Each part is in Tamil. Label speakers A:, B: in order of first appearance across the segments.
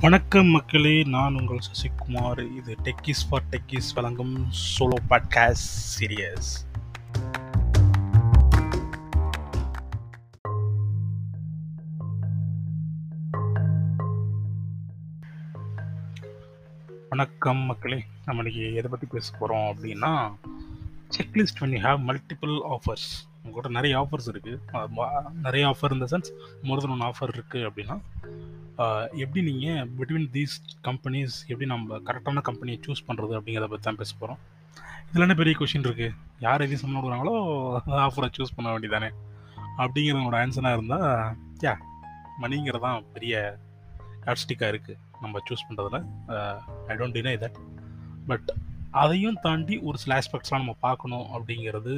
A: வணக்கம் மக்களே நான் உங்கள் சசிகுமார். இது டெக்கிஸ் ஃபார் டெக்கிஸ் வழங்கும் சோலோ பாட்காஸ்ட் சீரியஸ் வணக்கம் மக்களே நம்ம இன்னைக்கு எதை பற்றி பேச போகிறோம் அப்படின்னா checklist when you have multiple offers உங்கள்கிட்ட நிறைய ஆஃபர்ஸ் இருக்குது நிறைய ஆஃபர் இந்த sense more then one offer இருக்குது அப்படின்னா எப்படி நீங்கள் பிட்வீன் தீஸ் கம்பெனிஸ் எப்படி நம்ம கரெக்டான கம்பெனியை சூஸ் பண்ணுறது அப்படிங்கிறத பற்றி தான் பேச போகிறோம் இதில் என்ன பெரிய கொஷின் இருக்குது யார் எது சம்பளம் கொடுக்குறாங்களோ ஆஃபரை சூஸ் பண்ண வேண்டியதானே? அப்படிங்கிறவங்களோட ஆன்சராக இருந்தால் யா மணிங்கிறது தான் பெரிய ஆப்ஸ்டிக்காக இருக்குது நம்ம சூஸ் பண்ணுறதுல I don't deny that but அதையும் தாண்டி ஒரு சில ஆஸ்பெக்ட்ஸ்லாம் நம்ம பார்க்கணும் அப்படிங்கிறது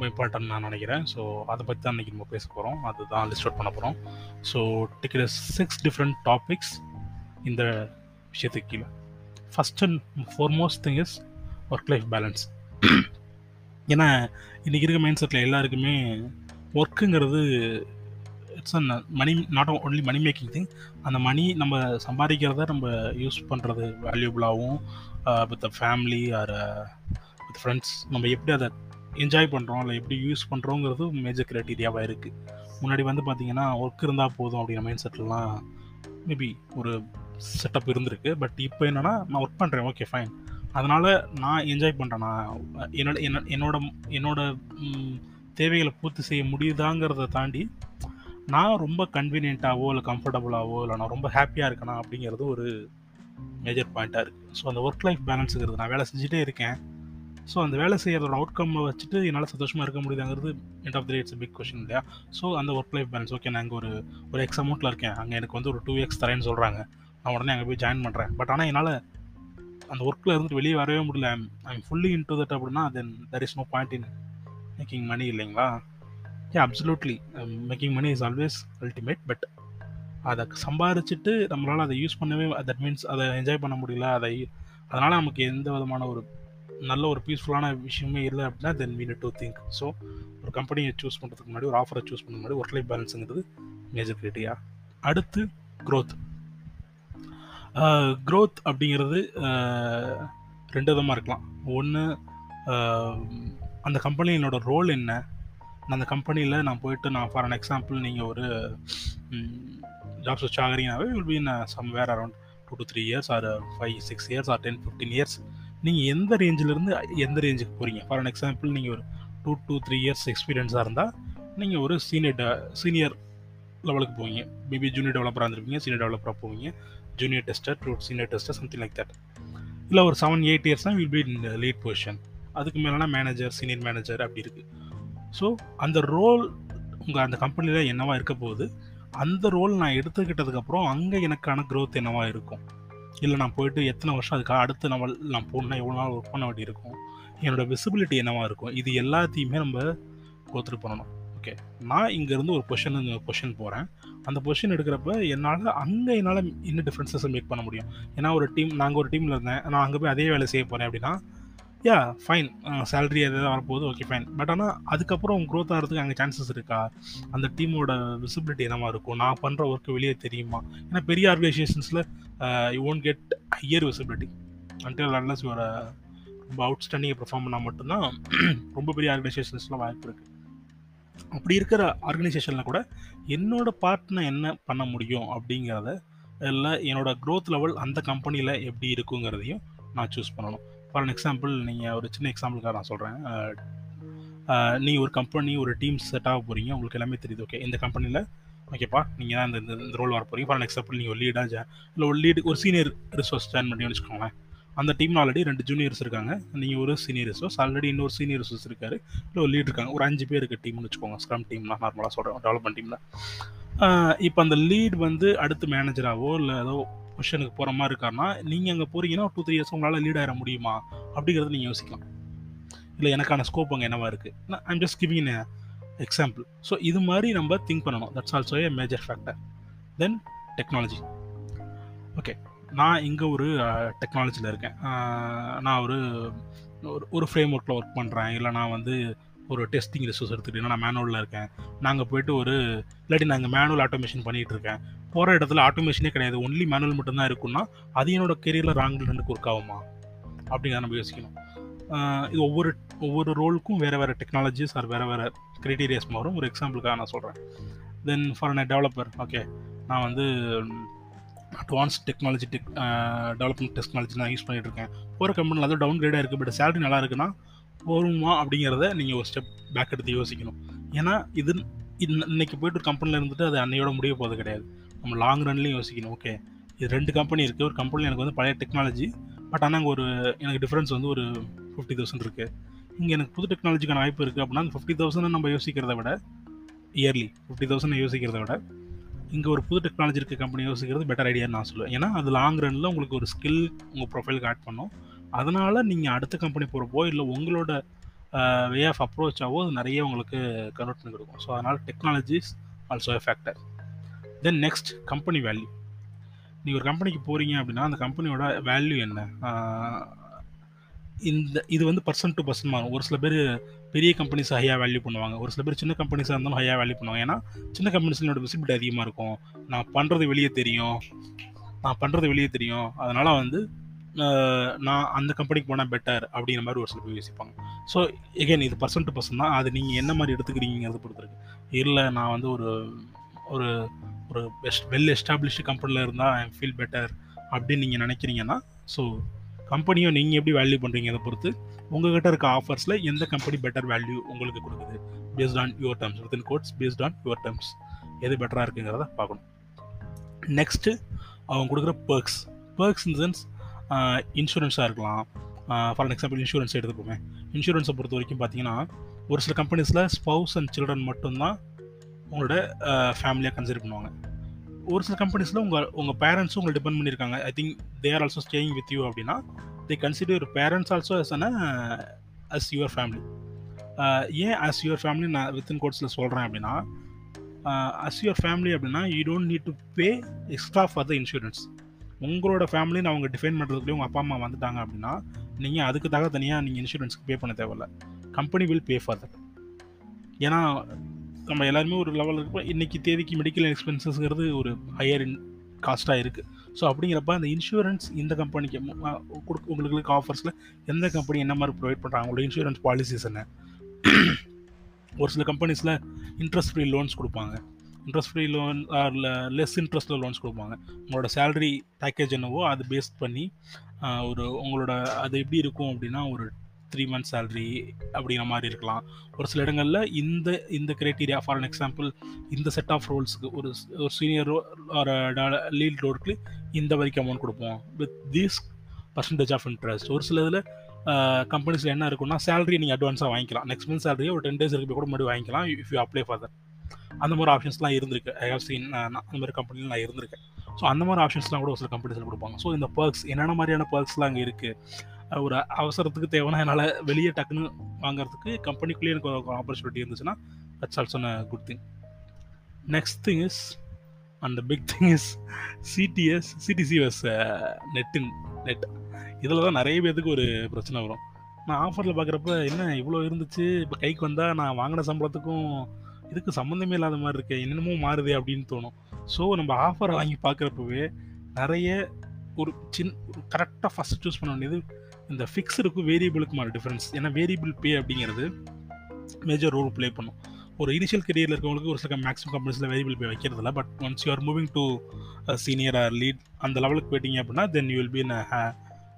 A: ரொம்ப இம்பார்ட்டன்ட் நான் நினைக்கிறேன். ஸோ அதை பற்றி தான் இன்றைக்கி நம்ம பேச போகிறோம் அதுதான் லிஸ்ட் அவுட் பண்ண போகிறோம் so ticket six different topics இந்த விஷயத்துக்கு கீழே. First and foremost thing is work life balance ஏன்னா இன்றைக்கி இருக்க மைண்ட் செட்டில் எல்லாருக்குமே ஒர்க்குங்கிறது it's an money not only money making thing அந்த மணி நம்ம சம்பாதிக்கிறத நம்ம யூஸ் பண்ணுறது வேல்யூபிளாகவும் with family or with friends நம்ம எப்படி அதை என்ஜாய் பண்ணுறோம் இல்லை எப்படி யூஸ் பண்ணுறோங்கிறது மேஜர் க்ரைட்டீரியாவாக இருக்குது முன்னாடி வந்து பார்த்தீங்கன்னா ஒர்க் இருந்தால் போதும் அப்படிங்கிற மைண்ட் செட்லாம் மேபி ஒரு செட்டப் இருந்திருக்கு. பட் இப்போ என்னென்னா நான் ஒர்க் பண்ணுறேன் ஓகே ஃபைன் அதனால் நான் என்ஜாய் பண்ணுறேன் நான் என்னோட என்ன என்னோட என்னோட தேவைகளை பூர்த்தி செய்ய முடியுதாங்கிறத தாண்டி நான் ரொம்ப கன்வீனியண்ட்டாகவோ இல்லை கம்ஃபர்டபுளாகவோ இல்லை நான் ரொம்ப ஹாப்பியாக இருக்கேனா அப்படிங்கிறது ஒரு மேஜர் பாயிண்ட்டாக இருக்குது ஸோ அந்த ஒர்க் லைஃப் பேலன்ஸுங்கிறது நான் வேலை செஞ்சுட்டே இருக்கேன். ஸோ அந்த வேலை செய்யறதோட அவுட்கம்மை வச்சுட்டு என்னால் சந்தோஷமாக இருக்க முடியுதுங்கிறது end of the day it's big question இல்லையா? ஸோ அந்த ஒர்க் லைஃப் பேலன்ஸ் ஓகே நான் இங்கே ஒரு ஒரு எக்ஸ் அமௌண்ட்டில் இருக்கேன். அங்கே எனக்கு வந்து ஒரு டூ எக்ஸ் தரேன்னு சொல்கிறாங்க நான் உடனே அங்கே போய் ஜாயின் பண்ணுறேன் பட் ஆனால் என்னால் அந்த ஒர்க்கில் இருந்துட்டு வெளியே வரவே முடியல. I'm fully in to that அப்படின்னா then there is no point in making money இல்லைங்களா? A absolutely making money is always ultimate but அதை சம்பாரிச்சிட்டு நம்மளால் அதை யூஸ் பண்ணவே தட் மீன்ஸ் அதை என்ஜாய் பண்ண முடியல. அதை அதனால் நமக்கு எந்த விதமான ஒரு நல்ல ஒரு பீஸ்ஃபுல்லான விஷயமே இல்லை அப்படின்னா then mean to to think so ஒரு கம்பெனியை சூஸ் பண்ணுறதுக்கு முன்னாடி ஒரு ஆஃபரை சூஸ் பண்ண முன்னாடி ஒர்க் லைஃப் பேலன்ஸுங்கிறது மேஜர் கிரிட்டியா அடுத்து க்ரோத் க்ரோத் அப்படிங்கிறது ரெண்டு விதமாக இருக்கலாம். ஒன்று அந்த கம்பெனியினோட ரோல் என்ன? அந்த கம்பெனியில் நான் போயிட்டு நான் ஃபார் அன் எக்ஸாம்பிள் நீங்கள் ஒரு ஜாப் ஸ்விட்ச் ஆகிறீங்கனாவே will be in somewhere around two to three years or five six years or ten fifteen years நீங்கள் எந்த ரேஞ்சிலேருந்து எந்த ரேஞ்சுக்கு போகிறீங்க ஃபார் அன் எக்ஸாம்பிள் நீங்கள் ஒரு டூ டூ த்ரீ இயர்ஸ் எக்ஸ்பீரியன்ஸாக இருந்தால் நீங்கள் ஒரு சீனியர் சீனியர் லெவலுக்கு போவீங்க. மேபி ஜூனியர் டெவலப்பராக இருந்திருப்பீங்க சீனியர் டெவலப்பராக போவீங்க. Junior tester to senior tester something like that இல்லை ஒரு செவன் எயிட் இயர்ஸ் தான் will be in lead position அதுக்கு மேலேனா மேனேஜர் சீனியர் மேனேஜர் அப்படி இருக்குது ஸோ அந்த ரோல் உங்கள் அந்த கம்பெனியில் என்னவா இருக்க போகுது அந்த ரோல் நான் எடுத்துக்கிட்டதுக்கப்புறம் அங்கே எனக்கான க்ரோத் என்னவாக இருக்கும்? இல்லை நான் போயிட்டு எத்தனை வருஷம் அதுக்கு அடுத்து நம்ம நான் போகணுன்னா எவ்வளோ நாள் ஒர்க் பண்ண வேண்டி இருக்கும்? என்னோட விசிபிலிட்டி என்னவாக இருக்கும்? இது எல்லாத்தையுமே நம்ம கோத்துட்டு பண்ணணும். ஓகே நான் இங்கேருந்து ஒரு கொஷன் கொஷின் போகிறேன் அந்த கொஷின் எடுக்கிறப்ப என்னால் அங்கே என்னால் இன்னும் டிஃப்ரென்சஸ் மேக் பண்ண முடியும்? ஏன்னா ஒரு டீம் நாங்கள் ஒரு டீமில் இருந்தேன். நான் அங்கே போய் அதே வேலை செய்ய போகிறேன் அப்படின்னா யா ஃபைன் சேலரி எதாவது வரப்போகுது. ஓகே ஃபைன் பட் ஆனால் அதுக்கப்புறம் க்ரோத் ஆகிறதுக்கு அங்கே சான்சஸ் இருக்கா? அந்த டீமோட விசிபிலிட்டி என்னமா இருக்கும்? நான் பண்ணுற ஒர்க்கு வெளியே தெரியுமா? ஏன்னா பெரிய ஆர்கனைசேஷன்ஸில் you won't get higher visibility until unless your ரொம்ப அவுட்ஸ்டாண்டிங் பெர்ஃபார்ம் பண்ணால் மட்டும்தான் ரொம்ப பெரிய ஆர்கனைசேஷன்ஸ்லாம் வாய்ப்பு இருக்குது அப்படி இருக்கிற ஆர்கனைசேஷனில் கூட என்னோட பார்ட் நான் என்ன பண்ண முடியும் அப்படிங்கிறத இல்லை என்னோடய க்ரோத் லெவல் அந்த கம்பெனியில் எப்படி இருக்குங்கிறதையும் நான் சூஸ் பண்ணணும். ஃபார் அன் எக்ஸாம்பிள் நீங்கள் ஒரு சின்ன எக்ஸாம்பிளுக்காக நான் சொல்கிறேன் நீங்கள் ஒரு கம்பெனி ஒரு டீம் செட் ஆக போகிறீங்க உங்களுக்கு எல்லாமே தெரியுது. ஓகே இந்த கம்பெனியில் ஓகேப்பா நீங்கள் தான் இந்த இந்த ரோல் வர போகிறீங்க ஃபார் அன் எக்ஸாம்பிள் நீங்கள் ஒரு லீடாக ஜா இல்லை ஒரு லீடு ஒரு சீனியர் ரிசோர்ஸ் ஜாயின் பண்ணி வச்சுக்கோங்களேன். அந்த டீமில் ஆல்ரெடி ரெண்டு ஜூனியர்ஸ் இருக்காங்க. நீங்கள் ஒரு சீனியர் ரிசோர்ஸ் ஆல்ரெடி இன்னொரு சீனியர் ரிசோர்ஸ் இருக்காரு. இல்லை ஒரு லீட் இருக்காங்க. ஒரு அஞ்சு பேர் இருக்க டீம்னு வச்சுக்கோங்க. ஸ்க்ரம் டீம்னா நார்மலாக சொல்கிறேன் டெவலப்மெண்ட் டீமில் இப்போ அந்த லீட் வந்து அடுத்து மேனேஜராகவோ இல்லை ஏதோ பொசிஷனுக்கு போகிற மாதிரி இருக்காருன்னா நீங்கள் அங்கே போகிறீங்கன்னா டூ த்ரீ இயர்ஸ் உங்களால் லீட் ஆகிட முடியுமா? அப்படிங்கிறத நீங்கள் யோசிக்கலாம். இல்லை எனக்கான ஸ்கோப் அங்கே என்னவா இருக்குது I'm just giving example so இது மாதிரி நம்ம திங்க் பண்ணணும். That's also a major factor then technology okay நான் இங்கே ஒரு டெக்னாலஜியில் இருக்கேன். நான் ஒரு ஒரு ஒரு ஃப்ரேம் ஒர்க்கில் ஒர்க் பண்ணுறேன் இல்லை நான் வந்து ஒரு டெஸ்டிங் ரிசோர்ஸ் எடுத்துக்கிட்டீங்கன்னா நான் மேனுவலில் இருக்கேன். நாங்கள் போயிட்டு ஒரு இல்லாட்டி நாங்கள் மேனுவல் ஆட்டோமேஷன் பண்ணிகிட்டு இருக்கேன். போகிற இடத்துல ஆட்டோமேஷனே கிடையாது. ஒன்லி மேனுவல் மட்டும்தான் இருக்குன்னா அது என்னோட கெரியரில் ராங்கில் ரெண்டு ஒர்க் ஆகுமா? அப்படிங்கிறத நம்ம யோசிக்கணும். இது ஒவ்வொரு ஒவ்வொரு ரோலுக்கும் வேறு வேறு டெக்னாலஜிஸ் ஆர் வேறு வேறு க்ரைட்டீரியாஸ் மாறும். ஒரு எக்ஸாம்பிளுக்காக நான் சொல்கிறேன் then for a developer okay நான் வந்து advance technology tech development technology நான் யூஸ் பண்ணிகிட்டு இருக்கேன். ஒரு கம்பெனியில் அது டவுன் கிரேடாக இருக்குது பட் சேலரி நல்லா இருக்குன்னா போருமா அப்படிங்கிறத நீங்கள் ஒரு ஸ்டெப் பேக் எடுத்து யோசிக்கணும். ஏன்னா இது இன்னைக்கு போயிட்டு ஒரு கம்பெனியில் இருந்துட்டு அது அன்னையோட முடிய போகிறது கிடையாது. நம்ம லாங் ரன்லேயும் யோசிக்கணும். ஓகே இது ரெண்டு கம்பெனி இருக்குது ஒரு கம்பெனி எனக்கு வந்து பழைய டெக்னாலஜி பட் ஆனால் அங்கே ஒரு எனக்கு டிஃப்ரென்ஸ் வந்து ஒரு ஃபிஃப்டி தௌசண்ட் இருக்குது இங்கே எனக்கு புது டெக்னாலஜிக்கான வாய்ப்பு இருக்குது அப்படின்னா அந்த ஃபிஃப்டி தௌசண்ட் நம்ம யோசிக்கிறத விட இயர்லி ஃபிஃப்டி தௌசண்ட் யோசிக்கிறத விட இங்கே ஒரு புது டெக்னாலஜி இருக்க கம்பெனி யோசிக்கிறது பெட்டர் ஐடியான்னு நான் சொல்லுவேன். ஏன்னா அது லாங் ரனில் உங்களுக்கு ஒரு ஸ்கில் உங்கள் ப்ரொஃபைலுக்கு ஆட் பண்ணும். அதனால் நீங்கள் அடுத்த கம்பெனி போகிறப்போ இல்லை உங்களோட வே ஆஃப் அப்ரோச்சாவோ அது நிறைய உங்களுக்கு கன்வெர்ட் பண்ணி கொடுக்கும். ஸோ அதனால் technologies also a factor then next company value நீங்கள் ஒரு கம்பெனிக்கு போகிறீங்க அப்படின்னா அந்த கம்பெனியோட வேல்யூ என்ன? இந்த இது வந்து பர்சன் டு பர்சன் மாறும். ஒரு சில பேர் பெரிய கம்பெனிஸ் ஹையாக வேல்யூ பண்ணுவாங்க. ஒரு சில பேர் சின்ன கம்பெனிஸாக இருந்தாலும் ஹையாக வேல்யூ பண்ணுவாங்க. ஏன்னா சின்ன கம்பெனிஸ்னோட விசிபிலிட்டி அதிகமாக இருக்கும். நான் பண்ணுறது வெளியே தெரியும். நான் பண்ணுறது வெளியே தெரியும். அதனால் வந்து நான் அந்த கம்பெனிக்கு போனால் பெட்டர் அப்படிங்கிற மாதிரி ஒரு சில பேர் யோசிப்பாங்க. ஸோ எகைன் இது பர்சன் டு பர்சன் தான். அது நீங்கள் என்ன மாதிரி எடுத்துக்கிறீங்கிறத பொறுத்திருக்கு இல்லை நான் வந்து ஒரு ஒரு ஒரு பெஸ்ட் வெல் எஸ்டாப்ளிஷ்டு கம்பெனியில் இருந்தால் ஐ ஃபீல் பெட்டர் அப்படின்னு நீங்கள் நினைக்கிறீங்கன்னா ஸோ கம்பெனியும் நீங்கள் எப்படி வேல்யூ பண்ணுறீங்க அதை பொறுத்து உங்ககிட்ட இருக்க ஆஃபர்ஸில் எந்த கம்பெனி பெட்டர் வேல்யூ உங்களுக்கு கொடுக்குது? Based on your terms within quotes based on your terms எது பெட்டராக இருக்குங்கிறத பார்க்கணும். நெக்ஸ்ட்டு அவங்க கொடுக்குற பர்க்ஸ் பர்க்ஸ் இன் சென்ஸ் இன்சூரன்ஸாக இருக்கலாம். ஃபார் எக்ஸாம்பிள் இன்சூரன்ஸ் எடுத்துப்போமே இன்சூரன்ஸை பொறுத்த வரைக்கும் பார்த்தீங்கன்னா ஒரு சில கம்பெனிஸில் ஸ்பவுஸ் அண்ட் சில்ட்ரன் மட்டும்தான் உங்களோட ஃபேமிலியாக கன்சிடர் பண்ணுவாங்க. ஒரு சில கம்பெனிஸில் உங்கள் உங்கள் பேரண்ட்ஸும் உங்களை டிபெண்ட் பண்ணியிருக்காங்க. I think they are also staying with you அப்படின்னா they consider your parents also as an as your family and as your family நான் வித்தின் கோட்ஸில் சொல்கிறேன் அப்படின்னா அஸ் யுவர் ஃபேமிலி அப்படின்னா you don't need to pay extra for the insurance உங்களோட ஃபேமிலின்னு அவங்க டிஃபைன் பண்ணுறதுக்குள்ளே உங்கள் அப்பா அம்மா வந்துட்டாங்க அப்படின்னா நீங்கள் அதுக்குதாக தனியாக நீங்கள் இன்சூரன்ஸ்க்கு பே பண்ண தேவையில்ல. Company will pay for that ஏன்னா நம்ம எல்லாருமே ஒரு லெவலில் இருப்போம் இன்றைக்கி தேதிக்கு மெடிக்கல் எக்ஸ்பென்சஸ்ங்கிறது ஒரு ஹையர் இன் காஸ்ட்டாக இருக்குது ஸோ அப்படிங்கிறப்ப அந்த இன்சூரன்ஸ் இந்த கம்பெனிக்கு கொடுக்க உங்களுக்கு இருக்க ஆஃபர்ஸில் எந்த கம்பெனி என்ன மாதிரி ப்ரொவைட் பண்ணுறாங்க அவங்களோட இன்சூரன்ஸ் பாலிசிஸ் என்ன? ஒரு சில கம்பெனிஸில் இன்ட்ரெஸ்ட் ஃப்ரீ லோன்ஸ் கொடுப்பாங்க. Interest free loan or less இன்ட்ரெஸ்ட்டில் loans கொடுப்பாங்க. உங்களோட சேலரி பேக்கேஜ் என்னவோ அது பேஸ்ட் பண்ணி ஒரு உங்களோட அது எப்படி இருக்கும் அப்படின்னா ஒரு த்ரீ மந்த் சேலரி அப்படிங்கிற மாதிரி இருக்கலாம். ஒரு சில இடங்களில் இந்த இந்த கிரைட்டீரியா ஃபார் அன் எக்ஸாம்பிள் இந்த செட் ஆஃப் ரோல்ஸுக்கு ஒரு ஒரு சீனியர் ஒரு லீட் ரோடுக்கு இந்த வரைக்கும் அமௌண்ட் கொடுப்போம். With these percentage of interest ஒரு சில இதில் கம்பெனிஸில் என்ன இருக்குன்னா சேலரி நீங்கள் அட்வான்ஸாக வாங்கிக்கலாம். நெக்ஸ்ட் மந்த் சேலரியை ஒரு டென் டேஸ் இருக்கு கூட முன்னாடி வாங்கிக்கலாம் if you apply for that அந்த மாதிரி ஆப்ஷன்ஸ்லாம் இருந்திருக்கு. ஐ ஹவ் சீன் அந்த மாதிரி கம்பெனியில் நான் இருந்திருக்கேன். ஸோ அந்த மாதிரி ஆப்ஷன்ஸ்லாம் கூட ஒரு சில கம்பெனிஸில் கொடுப்பாங்க. ஸோ இந்த பர்க்ஸ் என்னென்ன மாதிரியான பர்க்ஸ்லாம் அங்கே இருக்குது ஒரு அவசரத்துக்கு தேவைன்னா என்னால் வெளியே டக்குன்னு வாங்குறதுக்கு கம்பெனிக்குள்ளேயே எனக்கு ஒரு ஆப்பர்ச்சுனிட்டி இருந்துச்சுன்னா that's also a good thing next thing is அந்த big thing is CTS CTCS நெட்டின் net இதில் தான் நிறைய பேருக்கு ஒரு பிரச்சனை வரும். நான் ஆஃபரில் பார்க்குறப்ப என்ன இவ்வளோ இருந்துச்சு? இப்போ கைக்கு வந்தால் நான் வாங்கின சம்பளத்துக்கும் இதுக்கு சம்மந்தமே இல்லாத மாதிரி இருக்கு என்னென்னமோ மாறுதே அப்படின்னு தோணும். ஸோ நம்ம ஆஃபரை வாங்கி பார்க்குறப்பவே நிறைய ஒரு சின் கரெக்டாக ஃபஸ்ட் சூஸ் பண்ண வேண்டியது இந்த ஃபிக்ஸடுக்கும் வேரியபிளுக்குமான டிஃப்ரென்ஸ் ஏன்னா வேரியபிள் பே அப்படிங்கிறது மேஜர் ரோல் ப்ளே பண்ணும். ஒரு இனிஷியல் கெரியரில் இருக்கவங்களுக்கு ஒரு சில மேக்ஸிமம் கம்பெனிஸில் வேரியபிள் பே வைக்கிறது இல்லை but once you are moving to senior or lead அந்த லெவலுக்கு போயிட்டீங்க அப்படின்னா then you will be in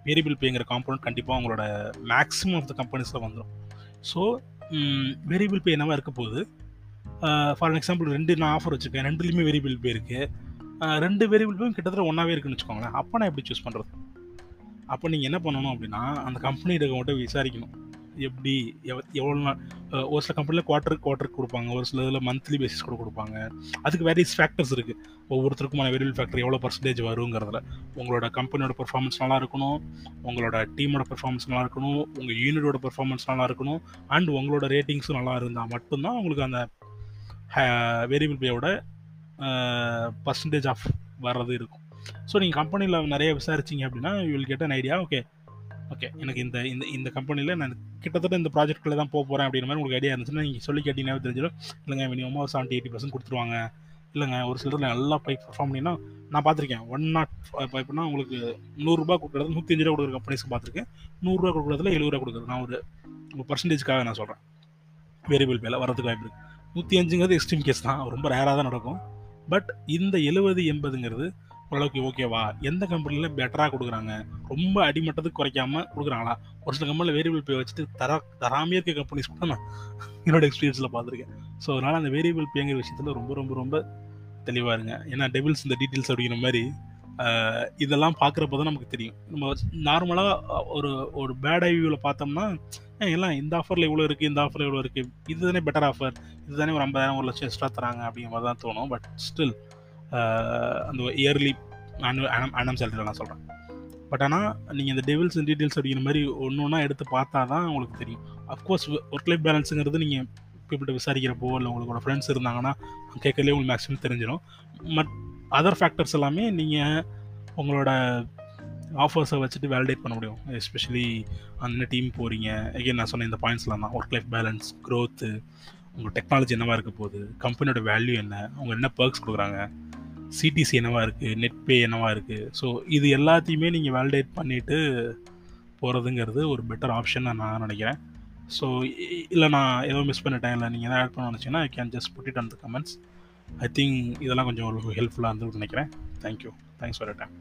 A: variable பேங்கிற component கண்டிப்பாக உங்களோட மேக்ஸிமம் ஆஃப் த கம்பெனிஸில் வந்துடும் ஸோ வேரியபிள் பே என்னவாக இருக்க போகுது? ஃபார் எக்ஸாம்பிள் ரெண்டு நான் ஆஃபர் வச்சுருக்கேன். ரெண்டுலேயுமே வேரியபிள் பே இருக்குது ரெண்டு வேரியபிள் பேயும் கிட்டத்தட்ட ஒன்றாவே இருக்குன்னு வச்சுக்கோங்களேன். அப்போ நான் எப்படி சூஸ் பண்ணுறது அப்போ நீங்கள் என்ன பண்ணணும் அப்படின்னா அந்த கம்பெனிகிட்ட மட்டும் விசாரிக்கணும். எப்படி எவ் எவ்வளோ நாள் ஒரு சில கம்பெனியில் குவார்டர் குவார்டருக்கு கொடுப்பாங்க. ஒரு சில இதில் மந்த்லி பேசிஸ் கூட கொடுப்பாங்க. அதுக்கு வேரியஸ் ஃபேக்டர்ஸ் இருக்குது ஒவ்வொருத்தருக்குமான வேரியபிள் ஃபேக்டர் எவ்வளோ பர்சன்டேஜ் வருங்கிறதுல. உங்களோட கம்பெனியோட பர்ஃபார்மன்ஸ் நல்லா இருக்கணும். உங்களோட டீமோட பர்ஃபார்மன்ஸ் நல்லா இருக்கணும். உங்கள் யூனிட்டோட பர்ஃபார்மன்ஸ் நல்லா இருக்கணும். அண்ட் உங்களோட ரேட்டிங்ஸும் நல்லா இருந்தால் மட்டும்தான் உங்களுக்கு அந்த வேரியபிள் பேயோட பர்சன்டேஜ் ஆஃப் வர்றது இருக்கும். ஸோ நீங்கள் கம்பெனியில் நிறைய விசாரிச்சிங்க அப்படின்னா you will get an idea okay okay எனக்கு இந்த இந்த இந்த கம்பெனியில் நான் கிட்டத்தட்ட இந்த ப்ராஜெக்ட்டில் தான் போக போகிறேன் அப்படின்ற மாதிரி உங்களுக்கு ஐடியா இருந்துச்சுன்னா நீங்கள் சொல்லி கேட்டீங்கன்னா தெரிஞ்சிடும். இல்லைங்க மினிமமாக ஒரு செவன்ட்டி எயிட்டி பர்சன்ட் கொடுத்துருவாங்க. இல்லைங்க ஒரு சிலர் நல்லா போய் பர்ஃபார்ம் பண்ணினா நான் பார்த்துருக்கேன். ஒன் நாட் எப்படின்னா உங்களுக்கு நூறுரூபா கொடுக்குறது நூற்றி அஞ்சு ரூபா கொடுக்குற கம்பெனிஸ்க்கு பார்த்துருக்கேன். நூறுரூவா கொடுக்குறதுல எழுபது ரூபா கொடுக்குறது. நான் ஒரு ஒரு பர்சன்டேஜ்க்காக நான் சொல்கிறேன் வேரியபிள் பேல வரதுக்கு வாய்ப்பு இருக்குது நூற்றி அஞ்சுங்கிறது எக்ஸ்ட்ரீம் கேஸ் தான். ரொம்ப ரேராக தான் நடக்கும். பட் இந்த எழுபது எண்பதுங்கிறது ஓரளவுக்கு ஓகேவா எந்த கம்பெனியில் பெட்டராக கொடுக்குறாங்க? ரொம்ப அடிமட்டத்துக்கு குறைக்காமல் கொடுக்குறாங்களா? ஒரு சில கம்பெனியில் வேரியபிள் பே வச்சுட்டு தர தராமே இருக்க கம்பெனிஸ் கூட நான் என்னோட எக்ஸ்பீரியன்ஸில் பார்த்துருக்கேன். ஸோ அதனால் அந்த வேரியபிள் பேங்கிற விஷயத்தில் ரொம்ப ரொம்ப ரொம்ப தெளிவாக இருங்க. ஏன்னா டெபிள்ஸ் இந்த டீட்டெயில்ஸ் அப்படிங்கிற மாதிரி இதெல்லாம் பார்க்குறப்ப தான் நமக்கு தெரியும். நம்ம நார்மலாக ஒரு ஒரு பேட் ஐவியூவில் பார்த்தோம்னா எல்லாம் இந்த ஆஃபரில் இவ்வளோ இருக்குது இந்த ஆஃபரில் இவ்வளோ இருக்குது இது தானே பெட்டர் ஆஃபர் இது தானே ஒரு ஐம்பதாயிரம் ஒரு லட்சம் எக்ஸ்ட்ரா தராங்க அப்படிங்கிற மாதிரி தான் தோணும். பட் ஸ்டில் அந்த இயர்லி ஆனுவல் ஆனம் சேலரியில் நான் சொல்கிறேன் பட் ஆனால் நீங்கள் இந்த டெவில்ஸ் அண்ட் டீட்டெயில்ஸ் அப்படிங்கிற மாதிரி ஒன்று ஒன்றா எடுத்து பார்த்தா தான் உங்களுக்கு தெரியும். அஃப்கோர்ஸ் ஒர்க் லைஃப் பேலன்ஸுங்கிறது நீங்கள் பீப்பிள்கிட்ட விசாரிக்கிறப்போ இல்லை உங்களோட ஃப்ரெண்ட்ஸ் இருந்தாங்கன்னா கேட்கலே உங்களுக்கு மேக்ஸிமம் தெரிஞ்சிடும் மட் அதர் ஃபேக்டர்ஸ் எல்லாமே நீங்கள் உங்களோட ஆஃபர்ஸை வச்சுட்டு வேலிடேட் பண்ண முடியும். எஸ்பெஷலி அந்த டீம் போகிறீங்க எகைன் நான் சொன்ன இந்த பாயிண்ட்ஸ்லாம் தான். ஒர்க் லைஃப் பேலன்ஸ் க்ரோத்து உங்கள் டெக்னாலஜி என்னவாக இருக்க போகுது? கம்பெனியோட வேல்யூ என்ன? அவங்க என்ன பர்க்ஸ் கொடுக்குறாங்க? சிடிசி என்னவா இருக்குது நெட் பே என்னவா இருக்குது ஸோ இது எல்லாத்தையுமே நீங்கள் வேலிடேட் பண்ணிவிட்டு போகிறதுங்கிறது ஒரு பெட்டர் ஆப்ஷன் நான் நினைக்கிறேன். ஸோ இல்லை நான் ஏதோ மிஸ் பண்ணிட்டேன் இல்லை நீங்கள் எதாவது ஆட் பண்ண நினச்சிங்கன்னா I can just put it the comments I think இதெல்லாம் கொஞ்சம் ஹெல்ப்ஃபுல்லாக இருந்ததுன்னு நினைக்கிறேன். Thank you thanks for time